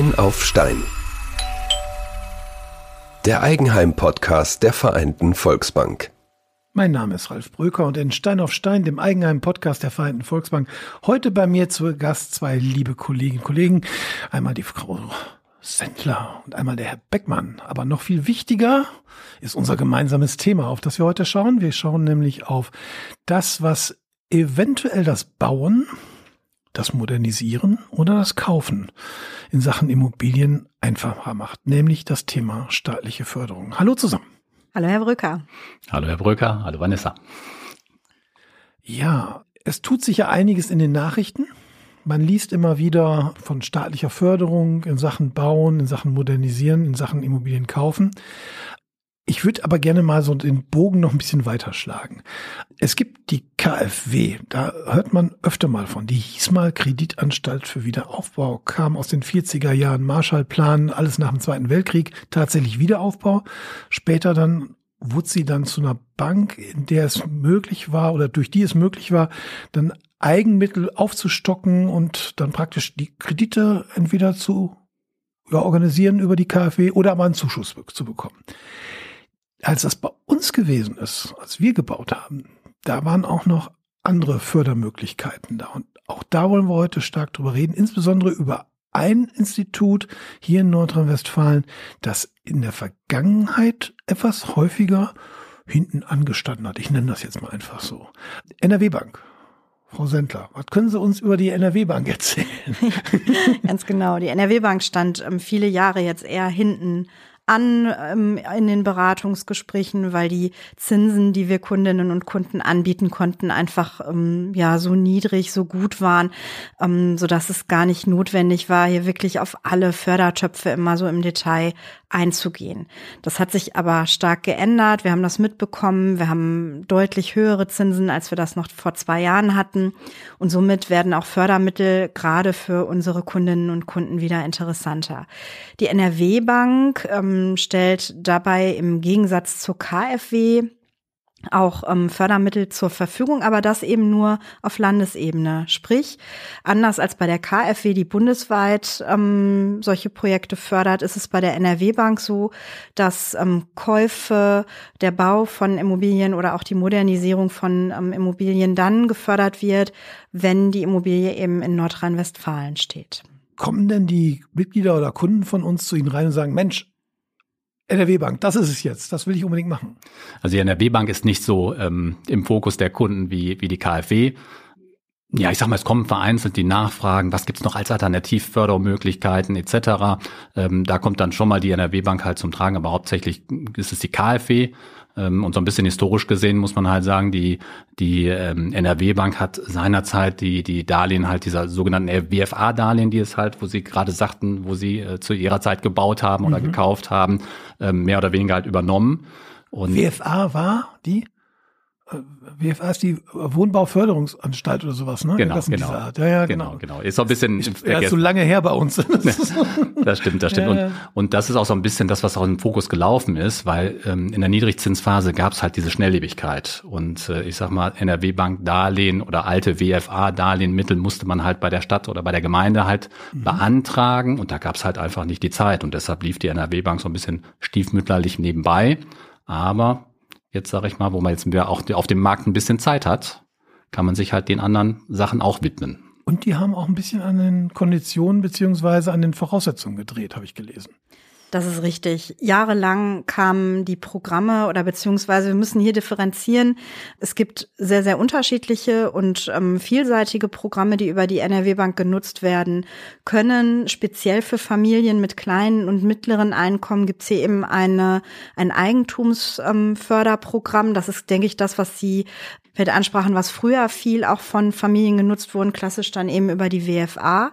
Stein auf Stein. Der Eigenheim-Podcast der Vereinten Volksbank. Mein Name ist Ralf Bröker und in Stein auf Stein, dem Eigenheim-Podcast der Vereinten Volksbank, heute bei mir zu Gast zwei liebe Kolleginnen und Kollegen. Einmal die Frau Sendler und einmal der Herr Beckmann. Aber noch viel wichtiger ist unser gemeinsames Thema, auf das wir heute schauen. Wir schauen nämlich auf das, was eventuell das Bauen, das Modernisieren oder das Kaufen in Sachen Immobilien einfacher macht, nämlich das Thema staatliche Förderung. Hallo zusammen. Hallo Herr Brücker. Hallo Herr Brücker, hallo Vanessa. Ja, es tut sich ja einiges in den Nachrichten. Man liest immer wieder von staatlicher Förderung in Sachen Bauen, in Sachen Modernisieren, in Sachen Immobilien kaufen. Ich würde aber gerne mal so den Bogen noch ein bisschen weiterschlagen. Es gibt die KfW, da hört man öfter mal von. Die hieß mal Kreditanstalt für Wiederaufbau, kam aus den 40er Jahren, Marshallplan, alles nach dem Zweiten Weltkrieg, tatsächlich Wiederaufbau. Später dann wurde sie dann zu einer Bank, in der es möglich war oder durch die es möglich war, dann Eigenmittel aufzustocken und dann praktisch die Kredite entweder zu ja, organisieren über die KfW oder aber einen Zuschuss zu bekommen. Als das bei uns gewesen ist, als wir gebaut haben, da waren auch noch andere Fördermöglichkeiten da. Und auch da wollen wir heute stark drüber reden, insbesondere über ein Institut hier in Nordrhein-Westfalen, das in der Vergangenheit etwas häufiger hinten angestanden hat. Ich nenne das jetzt mal einfach so. NRW Bank. Frau Sendler, was können Sie uns über die NRW-Bank erzählen? Ganz genau. Die NRW-Bank stand ähm, viele Jahre jetzt eher hinten an ähm, in den Beratungsgesprächen, weil die Zinsen, die wir Kundinnen und Kunden anbieten konnten, einfach ähm, ja so niedrig, so gut waren, ähm, so dass es gar nicht notwendig war, hier wirklich auf alle Fördertöpfe immer so im Detail einzugehen. Das hat sich aber stark geändert. Wir haben das mitbekommen. Wir haben deutlich höhere Zinsen, als wir das noch vor zwei Jahren hatten. Und somit werden auch Fördermittel gerade für unsere Kundinnen und Kunden wieder interessanter. Die NRW Bank ähm, stellt dabei im Gegensatz zur KfW auch ähm, Fördermittel zur Verfügung, aber das eben nur auf Landesebene. Sprich, anders als bei der KfW, die bundesweit ähm, solche Projekte fördert, ist es bei der NRW-Bank so, dass ähm, Käufe, der Bau von Immobilien oder auch die Modernisierung von ähm, Immobilien dann gefördert wird, wenn die Immobilie eben in Nordrhein-Westfalen steht. Kommen denn die Mitglieder oder Kunden von uns zu Ihnen rein und sagen, Mensch, NRW Bank, das ist es jetzt, das will ich unbedingt machen. Also die NRW Bank ist nicht so ähm, im Fokus der Kunden wie, wie die KfW. Ja, ich sag mal, es kommen vereinzelt die Nachfragen, was gibt's noch als Alternativfördermöglichkeiten etc. Ähm, da kommt dann schon mal die NRW Bank halt zum Tragen, aber hauptsächlich ist es die KfW. Ähm, und so ein bisschen historisch gesehen muss man halt sagen, die, die ähm, NRW-Bank hat seinerzeit die, die Darlehen halt dieser sogenannten WFA-Darlehen, die es halt, wo Sie gerade sagten, wo Sie äh, zu Ihrer Zeit gebaut haben oder mhm. gekauft haben, ähm, mehr oder weniger halt übernommen. Und WFA war die? WFA ist die Wohnbauförderungsanstalt oder sowas, ne? Genau, genau. Ja, ja, genau. genau. genau. Ist so ein bisschen. Ich, er ist so lange her bei uns. das stimmt, das stimmt. Ja, und, und das ist auch so ein bisschen das, was auch im Fokus gelaufen ist, weil ähm, in der Niedrigzinsphase gab es halt diese Schnelllebigkeit. Und äh, ich sag mal, NRW-Bank Darlehen oder alte WFA-Darlehen Mittel musste man halt bei der Stadt oder bei der Gemeinde halt mhm. beantragen. Und da gab es halt einfach nicht die Zeit. Und deshalb lief die NRW-Bank so ein bisschen stiefmütterlich nebenbei. Aber jetzt sage ich mal, wo man jetzt auch auf dem Markt ein bisschen Zeit hat, kann man sich halt den anderen Sachen auch widmen. Und die haben auch ein bisschen an den Konditionen beziehungsweise an den Voraussetzungen gedreht, habe ich gelesen. Das ist richtig. Jahrelang kamen die Programme oder beziehungsweise wir müssen hier differenzieren. Es gibt sehr, sehr unterschiedliche und ähm, vielseitige Programme, die über die NRW Bank genutzt werden können. Speziell für Familien mit kleinen und mittleren Einkommen gibt es hier eben eine, ein Eigentumsförderprogramm. Ähm, das ist, denke ich, das, was Sie mit ansprachen, was früher viel auch von Familien genutzt wurden, klassisch dann eben über die WFA.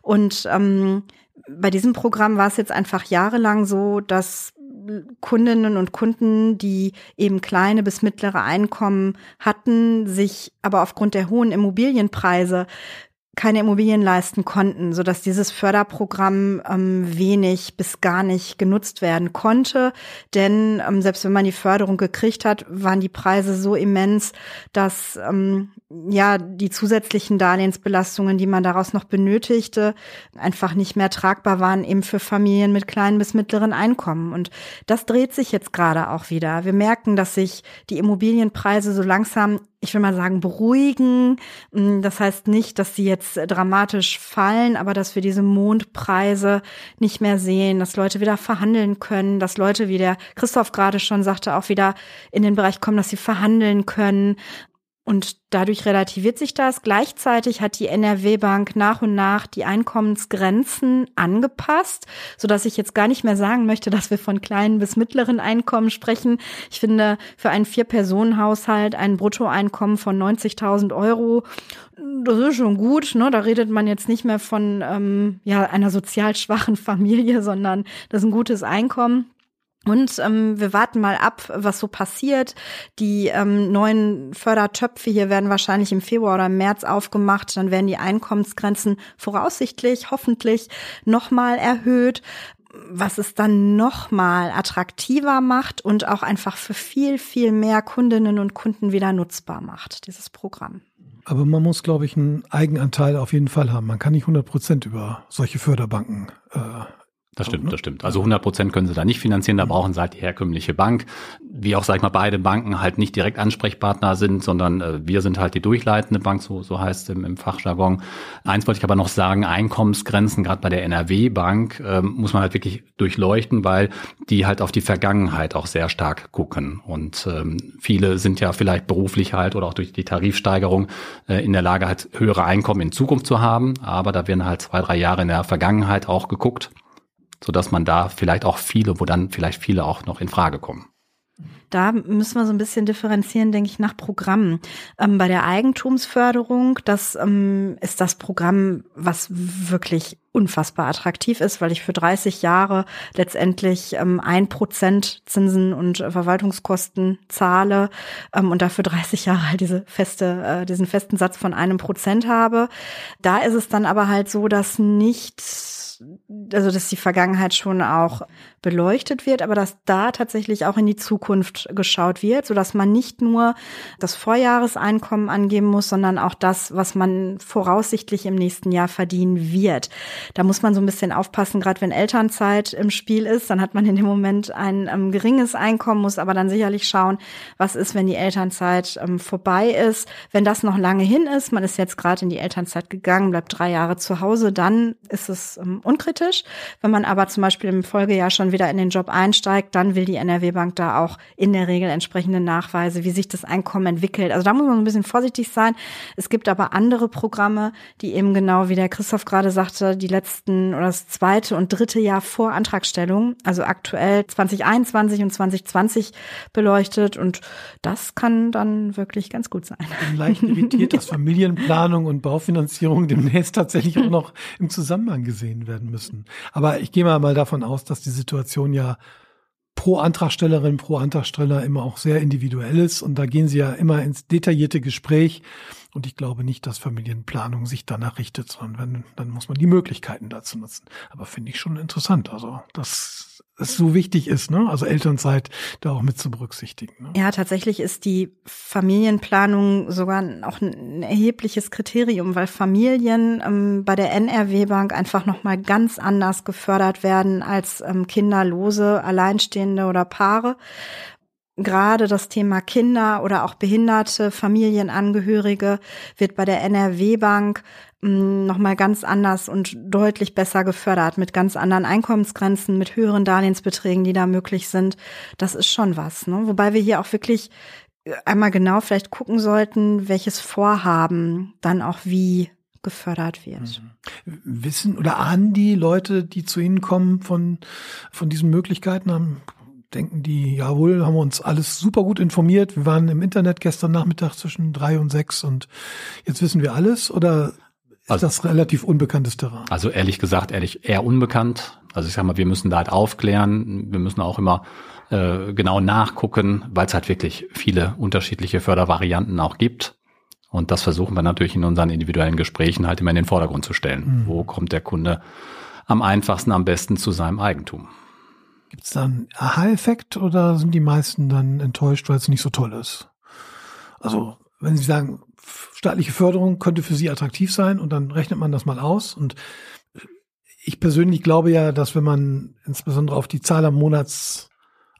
Und ähm, bei diesem Programm war es jetzt einfach jahrelang so, dass Kundinnen und Kunden, die eben kleine bis mittlere Einkommen hatten, sich aber aufgrund der hohen Immobilienpreise keine Immobilien leisten konnten, so dass dieses Förderprogramm ähm, wenig bis gar nicht genutzt werden konnte. Denn ähm, selbst wenn man die Förderung gekriegt hat, waren die Preise so immens, dass ähm, ja die zusätzlichen Darlehensbelastungen, die man daraus noch benötigte, einfach nicht mehr tragbar waren, eben für Familien mit kleinen bis mittleren Einkommen. Und das dreht sich jetzt gerade auch wieder. Wir merken, dass sich die Immobilienpreise so langsam ich will mal sagen, beruhigen. Mm, das heißt nicht, dass sie jetzt dramatisch fallen, aber dass wir diese Mondpreise nicht mehr sehen, dass Leute wieder verhandeln können, dass Leute, wie der Christoph gerade schon sagte, auch wieder in den Bereich kommen, dass sie verhandeln können. Und dadurch relativiert sich das. Gleichzeitig hat die NRW-Bank nach und nach die Einkommensgrenzen angepasst, so dass ich jetzt gar nicht mehr sagen möchte, dass wir von kleinen bis mittleren Einkommen sprechen. Ich finde, für einen Vier-Personen-Haushalt ein Bruttoeinkommen von 90.000 Euro, das ist schon gut. Ne? Da redet man jetzt nicht mehr von ähm, ja, einer sozial schwachen Familie, sondern das ist ein gutes Einkommen. Und ähm, wir warten mal ab, was so passiert. Die ähm, neuen Fördertöpfe hier werden wahrscheinlich im Februar oder im März aufgemacht. Dann werden die Einkommensgrenzen voraussichtlich, hoffentlich nochmal erhöht was es dann nochmal attraktiver macht und auch einfach für viel, viel mehr Kundinnen und Kunden wieder nutzbar macht, dieses Programm. Aber man muss, glaube ich, einen Eigenanteil auf jeden Fall haben. Man kann nicht 100 Prozent über solche Förderbanken äh, das stimmt, das stimmt. Also 100 Prozent können sie da nicht finanzieren, da brauchen sie halt die herkömmliche Bank. Wie auch, sag ich mal, beide Banken halt nicht direkt Ansprechpartner sind, sondern äh, wir sind halt die durchleitende Bank, so, so heißt es im, im Fachjargon. Eins wollte ich aber noch sagen, Einkommensgrenzen, gerade bei der NRW-Bank, äh, muss man halt wirklich durchleuchten, weil die halt auf die Vergangenheit auch sehr stark gucken. Und ähm, viele sind ja vielleicht beruflich halt oder auch durch die Tarifsteigerung äh, in der Lage, halt höhere Einkommen in Zukunft zu haben. Aber da werden halt zwei, drei Jahre in der Vergangenheit auch geguckt so dass man da vielleicht auch viele, wo dann vielleicht viele auch noch in Frage kommen. Da müssen wir so ein bisschen differenzieren, denke ich, nach Programmen. Ähm, bei der Eigentumsförderung, das ähm, ist das Programm, was wirklich unfassbar attraktiv ist, weil ich für 30 Jahre letztendlich ähm, ein Prozent Zinsen und Verwaltungskosten zahle ähm, und dafür 30 Jahre halt diese feste, äh, diesen festen Satz von einem Prozent habe. Da ist es dann aber halt so, dass nicht also dass die Vergangenheit schon auch beleuchtet wird, aber dass da tatsächlich auch in die Zukunft geschaut wird, so dass man nicht nur das Vorjahreseinkommen angeben muss, sondern auch das, was man voraussichtlich im nächsten Jahr verdienen wird. Da muss man so ein bisschen aufpassen, gerade wenn Elternzeit im Spiel ist, dann hat man in dem Moment ein ähm, geringes Einkommen, muss aber dann sicherlich schauen, was ist, wenn die Elternzeit ähm, vorbei ist. Wenn das noch lange hin ist, man ist jetzt gerade in die Elternzeit gegangen, bleibt drei Jahre zu Hause, dann ist es ähm, unkritisch. Wenn man aber zum Beispiel im Folgejahr schon wieder in den Job einsteigt, dann will die NRW-Bank da auch in der Regel entsprechende Nachweise, wie sich das Einkommen entwickelt. Also da muss man ein bisschen vorsichtig sein. Es gibt aber andere Programme, die eben genau, wie der Christoph gerade sagte, die letzten oder das zweite und dritte Jahr vor Antragstellung, also aktuell 2021 und 2020 beleuchtet und das kann dann wirklich ganz gut sein. Leicht irritiert, dass Familienplanung und Baufinanzierung demnächst tatsächlich auch noch im Zusammenhang gesehen werden müssen. Aber ich gehe mal davon aus, dass die Situation ja pro Antragstellerin, pro Antragsteller immer auch sehr individuell ist und da gehen sie ja immer ins detaillierte Gespräch und ich glaube nicht, dass Familienplanung sich danach richtet, sondern wenn, dann muss man die Möglichkeiten dazu nutzen. Aber finde ich schon interessant, also das es so wichtig ist, ne? Also Elternzeit da auch mit zu berücksichtigen. Ne? Ja, tatsächlich ist die Familienplanung sogar auch ein erhebliches Kriterium, weil Familien ähm, bei der NRW Bank einfach noch mal ganz anders gefördert werden als ähm, kinderlose, alleinstehende oder Paare. Gerade das Thema Kinder oder auch behinderte Familienangehörige wird bei der NRW Bank nochmal ganz anders und deutlich besser gefördert mit ganz anderen Einkommensgrenzen, mit höheren Darlehensbeträgen, die da möglich sind. Das ist schon was. Ne? Wobei wir hier auch wirklich einmal genau vielleicht gucken sollten, welches Vorhaben dann auch wie gefördert wird. Mhm. Wissen oder ahnen die Leute, die zu Ihnen kommen, von, von diesen Möglichkeiten haben? Denken die, jawohl, haben wir uns alles super gut informiert. Wir waren im Internet gestern Nachmittag zwischen drei und sechs und jetzt wissen wir alles oder ist also, das relativ unbekanntes Terrain? Also ehrlich gesagt, ehrlich eher unbekannt. Also ich sag mal, wir müssen da halt aufklären. Wir müssen auch immer äh, genau nachgucken, weil es halt wirklich viele unterschiedliche Fördervarianten auch gibt. Und das versuchen wir natürlich in unseren individuellen Gesprächen halt immer in den Vordergrund zu stellen. Mhm. Wo kommt der Kunde am einfachsten, am besten zu seinem Eigentum? Gibt es da einen Aha-Effekt oder sind die meisten dann enttäuscht, weil es nicht so toll ist? Also, wenn Sie sagen, staatliche Förderung könnte für Sie attraktiv sein und dann rechnet man das mal aus und ich persönlich glaube ja, dass wenn man insbesondere auf die Zahl am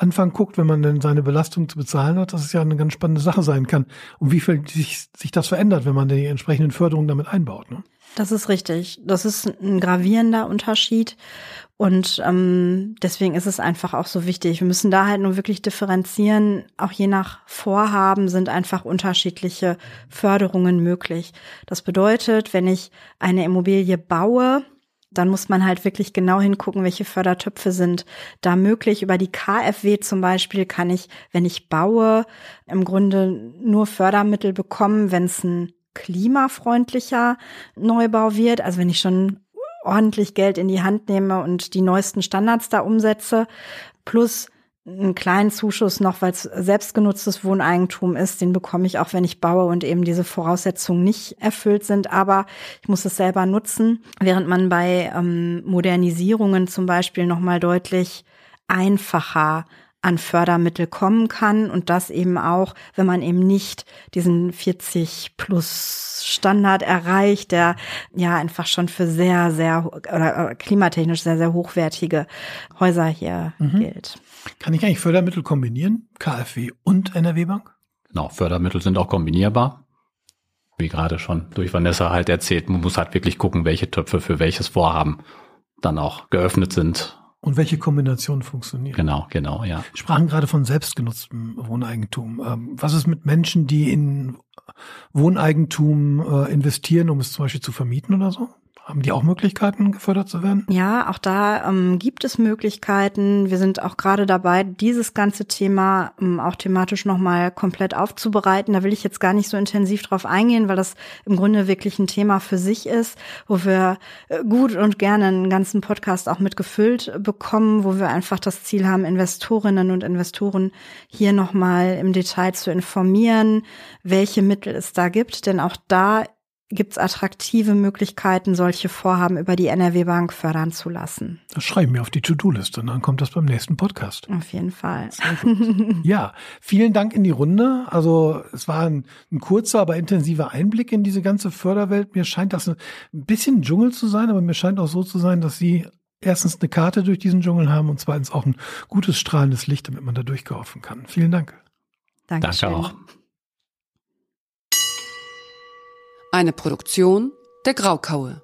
Monatsanfang guckt, wenn man denn seine Belastung zu bezahlen hat, dass es ja eine ganz spannende Sache sein kann. Und wie viel sich, sich das verändert, wenn man die entsprechenden Förderungen damit einbaut. Ne? Das ist richtig. Das ist ein gravierender Unterschied. Und ähm, deswegen ist es einfach auch so wichtig. Wir müssen da halt nur wirklich differenzieren. Auch je nach Vorhaben sind einfach unterschiedliche Förderungen möglich. Das bedeutet, wenn ich eine Immobilie baue, dann muss man halt wirklich genau hingucken, welche Fördertöpfe sind da möglich. Über die KfW zum Beispiel kann ich, wenn ich baue, im Grunde nur Fördermittel bekommen, wenn es ein klimafreundlicher Neubau wird. Also wenn ich schon ordentlich Geld in die Hand nehme und die neuesten Standards da umsetze, plus einen kleinen Zuschuss noch, weil es selbstgenutztes Wohneigentum ist, den bekomme ich auch, wenn ich baue und eben diese Voraussetzungen nicht erfüllt sind. Aber ich muss es selber nutzen, während man bei ähm, Modernisierungen zum Beispiel nochmal deutlich einfacher an Fördermittel kommen kann und das eben auch, wenn man eben nicht diesen 40 plus Standard erreicht, der ja einfach schon für sehr, sehr oder klimatechnisch sehr, sehr hochwertige Häuser hier mhm. gilt. Kann ich eigentlich Fördermittel kombinieren? KfW und NRW-Bank? Genau, Fördermittel sind auch kombinierbar. Wie gerade schon durch Vanessa halt erzählt, man muss halt wirklich gucken, welche Töpfe für welches Vorhaben dann auch geöffnet sind und welche Kombinationen funktionieren. Genau, genau, ja. Wir sprachen gerade von selbstgenutztem Wohneigentum. Ähm, was ist mit Menschen, die in Wohneigentum äh, investieren, um es zum Beispiel zu vermieten oder so? Haben die auch Möglichkeiten, gefördert zu werden? Ja, auch da ähm, gibt es Möglichkeiten. Wir sind auch gerade dabei, dieses ganze Thema ähm, auch thematisch nochmal komplett aufzubereiten. Da will ich jetzt gar nicht so intensiv drauf eingehen, weil das im Grunde wirklich ein Thema für sich ist, wo wir äh, gut und gerne einen ganzen Podcast auch mitgefüllt bekommen, wo wir einfach das Ziel haben, Investorinnen und Investoren hier nochmal im Detail zu informieren, welche Mittel es da gibt. Denn auch da gibt es attraktive Möglichkeiten, solche Vorhaben über die NRW Bank fördern zu lassen. Das schreiben wir auf die To-Do-Liste und dann kommt das beim nächsten Podcast. Auf jeden Fall. ja, vielen Dank in die Runde. Also es war ein, ein, kurzer, aber intensiver Einblick in diese ganze Förderwelt. Mir scheint das ein bisschen Dschungel zu sein, aber mir scheint auch so zu sein, dass Sie erstens eine Karte durch diesen Dschungel haben und zweitens auch ein gutes strahlendes Licht, damit man da durchgeholfen kann. Vielen Dank. Dankeschön. Danke auch. Eine Produktion der Graukaue.